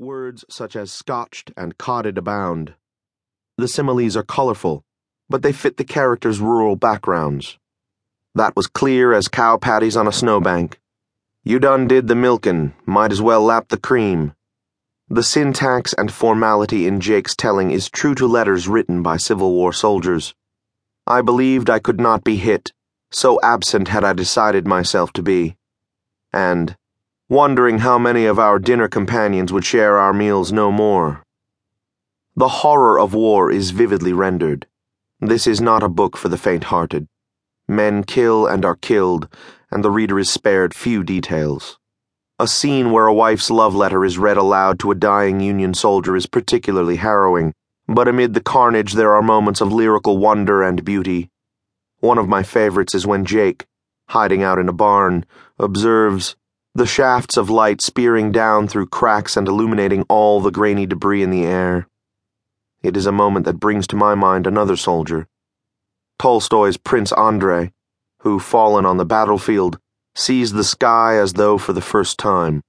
Words such as scotched and coded abound. The similes are colorful, but they fit the characters' rural backgrounds. That was clear as cow patties on a snowbank. You done did the milkin', might as well lap the cream. The syntax and formality in Jake's telling is true to letters written by Civil War soldiers. I believed I could not be hit, so absent had I decided myself to be. And wondering how many of our dinner companions would share our meals no more. The horror of war is vividly rendered. This is not a book for the faint hearted. Men kill and are killed, and the reader is spared few details. A scene where a wife's love letter is read aloud to a dying Union soldier is particularly harrowing, but amid the carnage there are moments of lyrical wonder and beauty. One of my favorites is when Jake, hiding out in a barn, observes, the shafts of light spearing down through cracks and illuminating all the grainy debris in the air. It is a moment that brings to my mind another soldier, Tolstoy's Prince Andrei, who, fallen on the battlefield, sees the sky as though for the first time.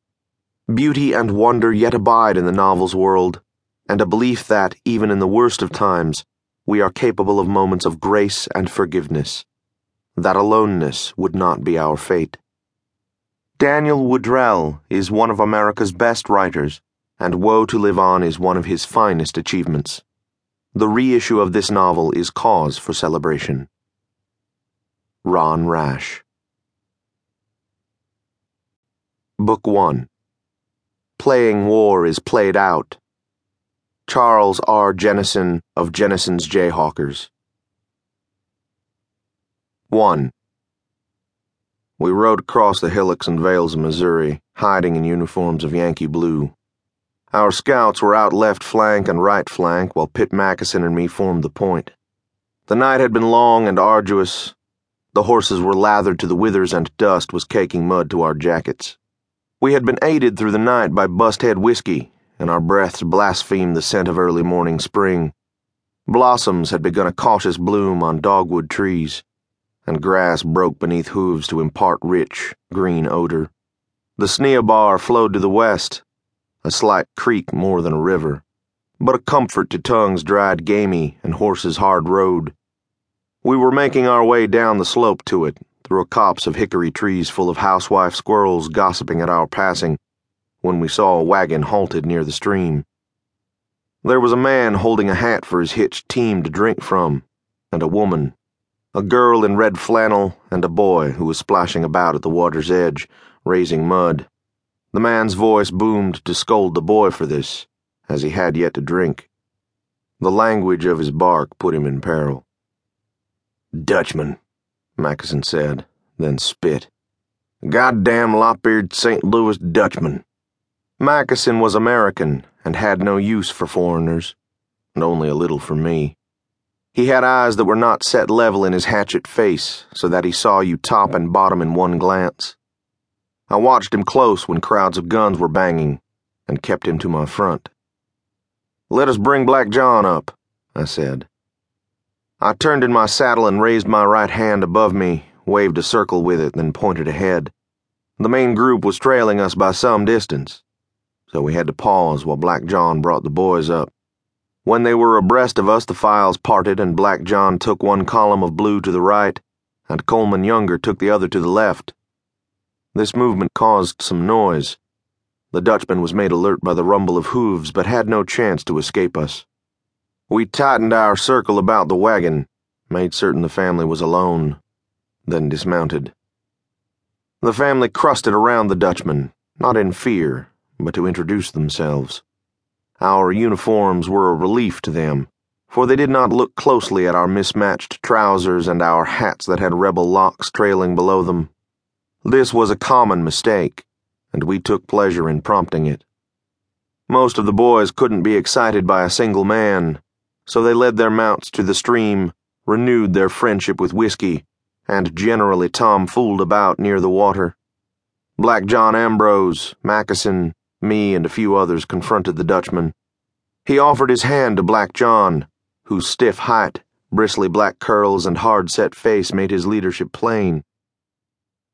Beauty and wonder yet abide in the novel's world, and a belief that, even in the worst of times, we are capable of moments of grace and forgiveness. That aloneness would not be our fate. Daniel Woodrell is one of America's best writers, and Woe to Live On is one of his finest achievements. The reissue of this novel is cause for celebration. Ron Rash. Book 1 Playing War is Played Out. Charles R. Jennison of Jennison's Jayhawkers. 1. We rode across the hillocks and vales of Missouri, hiding in uniforms of Yankee blue. Our scouts were out left flank and right flank, while Pitt Mackeson and me formed the point. The night had been long and arduous. The horses were lathered to the withers, and dust was caking mud to our jackets. We had been aided through the night by Busthead whiskey, and our breaths blasphemed the scent of early morning spring. Blossoms had begun a cautious bloom on dogwood trees and grass broke beneath hooves to impart rich, green odor. The Sni-a-bar flowed to the west, a slight creek more than a river, but a comfort to tongues dried gamey and horses hard rode. We were making our way down the slope to it, through a copse of hickory trees full of housewife squirrels gossiping at our passing, when we saw a wagon halted near the stream. There was a man holding a hat for his hitched team to drink from, and a woman a girl in red flannel, and a boy who was splashing about at the water's edge, raising mud. The man's voice boomed to scold the boy for this, as he had yet to drink. The language of his bark put him in peril. Dutchman, Mackeson said, then spit. Goddamn lop-eared St. Louis Dutchman. Mackeson was American and had no use for foreigners, and only a little for me. He had eyes that were not set level in his hatchet face, so that he saw you top and bottom in one glance. I watched him close when crowds of guns were banging, and kept him to my front. Let us bring Black John up, I said. I turned in my saddle and raised my right hand above me, waved a circle with it, then pointed ahead. The main group was trailing us by some distance, so we had to pause while Black John brought the boys up. When they were abreast of us, the files parted, and Black John took one column of blue to the right, and Coleman Younger took the other to the left. This movement caused some noise. The Dutchman was made alert by the rumble of hooves, but had no chance to escape us. We tightened our circle about the wagon, made certain the family was alone, then dismounted. The family crusted around the Dutchman, not in fear, but to introduce themselves. Our uniforms were a relief to them, for they did not look closely at our mismatched trousers and our hats that had rebel locks trailing below them. This was a common mistake, and we took pleasure in prompting it. Most of the boys couldn't be excited by a single man, so they led their mounts to the stream, renewed their friendship with whiskey, and generally tom-fooled about near the water. Black John Ambrose, Mackeson, me and a few others confronted the Dutchman. He offered his hand to Black John, whose stiff height, bristly black curls, and hard set face made his leadership plain.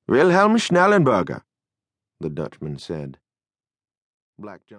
Wilhelm Schnellenberger, the Dutchman said. Black John